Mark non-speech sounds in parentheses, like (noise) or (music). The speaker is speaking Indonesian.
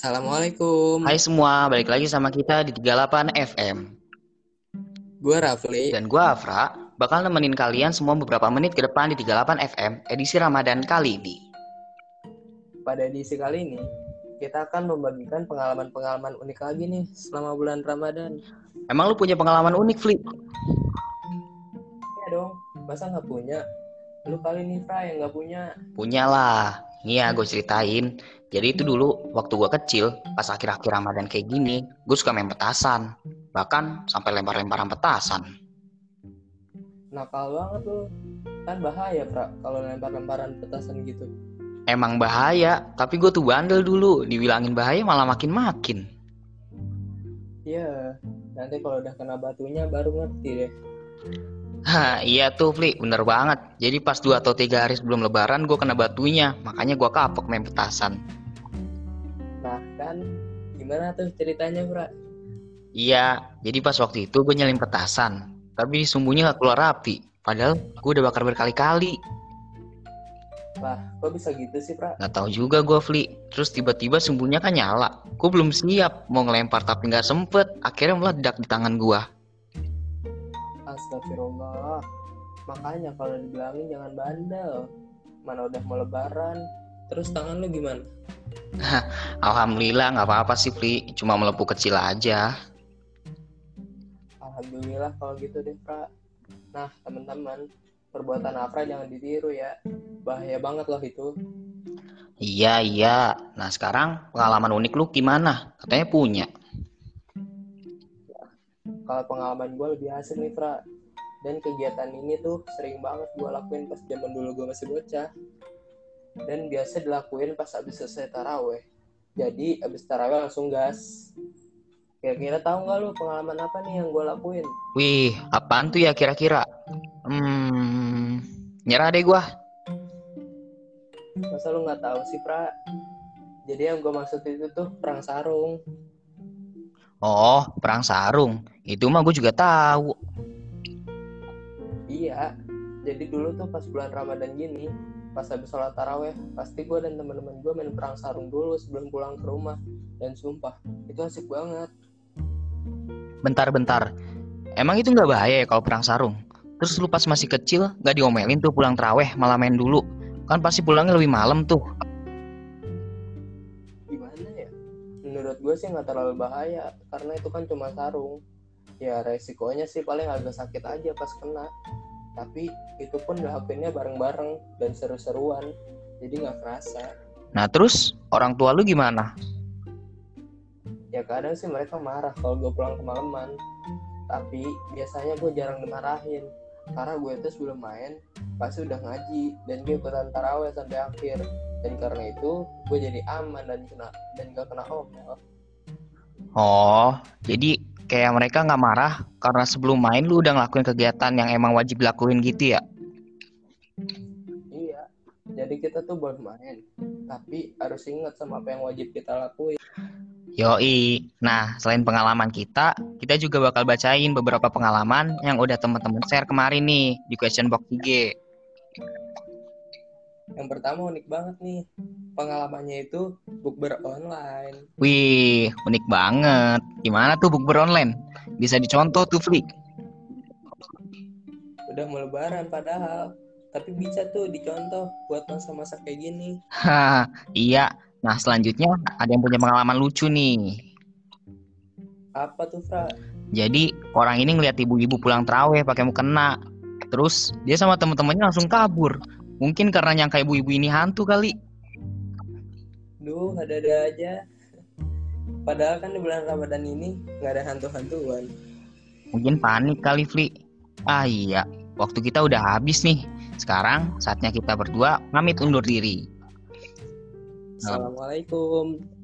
Assalamualaikum. Hai semua, balik lagi sama kita di 38 FM. Gue Rafli. Dan gue Afra, bakal nemenin kalian semua beberapa menit ke depan di 38 FM edisi Ramadan kali ini. Pada edisi kali ini, kita akan membagikan pengalaman-pengalaman unik lagi nih selama bulan Ramadan. Emang lu punya pengalaman unik, Fli? Ya dong, masa nggak punya? Lu kali nih, Fra, yang nggak punya. Punya lah. Nih ya, gue ceritain. Jadi itu dulu, waktu gue kecil, pas akhir-akhir Ramadan kayak gini, gue suka main petasan. Bahkan sampai lempar-lemparan petasan. Nakal banget lu. Kan bahaya, Fra, kalau lempar-lemparan petasan gitu. Emang bahaya, tapi gue tuh bandel dulu. Dibilangin bahaya malah makin-makin. Iya, nanti kalau udah kena batunya baru ngerti deh. Hah, iya tuh, Fli. Bener banget. Jadi pas 2 atau 3 hari sebelum lebaran, gue kena batunya. Makanya gue kapok main petasan. Nah, kan gimana tuh ceritanya, Fra? Iya, jadi pas waktu itu gue nyelin petasan. Tapi sumbunya gak keluar rapi. Padahal gue udah bakar berkali-kali. Lah, kok bisa gitu sih, Fra? Gak tahu juga gue, Fli. Terus tiba-tiba sumbunya kan nyala. Gue belum siap mau ngelempar tapi gak sempet. Akhirnya meledak di tangan gue. Astagfirullah. Makanya kalau dibilangin jangan bandel. Mana udah mau lebaran. Terus tangan lu gimana? (laughs) Alhamdulillah gak apa-apa sih, Fli. Cuma melepuh kecil aja. Alhamdulillah kalau gitu deh, Pra. Nah, teman-teman, perbuatan Afra jangan ditiru ya. Bahaya banget loh itu. Iya, iya. Nah sekarang pengalaman unik lu gimana? Katanya punya. Kalau pengalaman gue lebih asik nih, Fra. Dan kegiatan ini tuh sering banget gue lakuin pas zaman dulu gue masih bocah. Dan biasa dilakuin pas habis selesai taraweh. Jadi habis taraweh langsung gas. Kira-kira tahu nggak lu pengalaman apa nih yang gue lakuin? Wih, apaan tuh ya kira-kira? Hmm, nyerah deh gua. Masa lu nggak tahu sih, Pra? Jadi yang gue maksud itu tuh perang sarung. Oh, perang sarung. Itu mah gue juga tahu. Iya, jadi dulu tuh pas bulan Ramadan gini, pas habis sholat taraweh, pasti gue dan teman-teman gue main perang sarung dulu sebelum pulang ke rumah. Dan sumpah, itu asik banget. Bentar-bentar. Emang itu nggak bahaya ya kalau perang sarung? Terus lu pas masih kecil nggak diomelin tuh pulang teraweh malah main dulu. Kan pasti pulangnya lebih malam tuh. Menurut gue sih nggak terlalu bahaya, karena itu kan cuma sarung. Ya resikonya sih paling agak sakit aja pas kena. Tapi itu pun lakuinnya bareng-bareng dan seru-seruan, jadi nggak kerasa. Nah terus orang tua lu gimana? ya kadang sih mereka marah kalau gue pulang kemalaman tapi biasanya gue jarang dimarahin karena gue itu sebelum main pasti udah ngaji dan gue ikutan taraweh sampai akhir dan karena itu gue jadi aman dan kena dan gak kena omel Oh, jadi kayak mereka nggak marah karena sebelum main lu udah ngelakuin kegiatan yang emang wajib dilakuin gitu ya? iya jadi kita tuh boleh main tapi harus ingat sama apa yang wajib kita lakuin Yoi. Nah, selain pengalaman kita, kita juga bakal bacain beberapa pengalaman yang udah teman-teman share kemarin nih di question box IG. Yang pertama unik banget nih pengalamannya itu bukber online Wih, unik banget. Gimana tuh bukber online? Bisa dicontoh tuh, Flik. udah mau lebaran padahal tapi bisa tuh dicontoh buat masa-masa kayak gini Hah, iya. Nah, selanjutnya ada yang punya pengalaman lucu nih. apa tuh Fra? Jadi, orang ini ngeliat ibu-ibu pulang terawih pakai mukena. Terus, dia sama temen-temennya langsung kabur. Mungkin karena nyangka ibu-ibu ini hantu kali. Duh, ada-ada aja. Padahal kan di bulan Ramadan ini nggak ada hantu-hantuan. Mungkin panik kali, Fli. Ah iya, waktu kita udah habis nih. Sekarang saatnya kita berdua pamit undur diri. Assalamualaikum.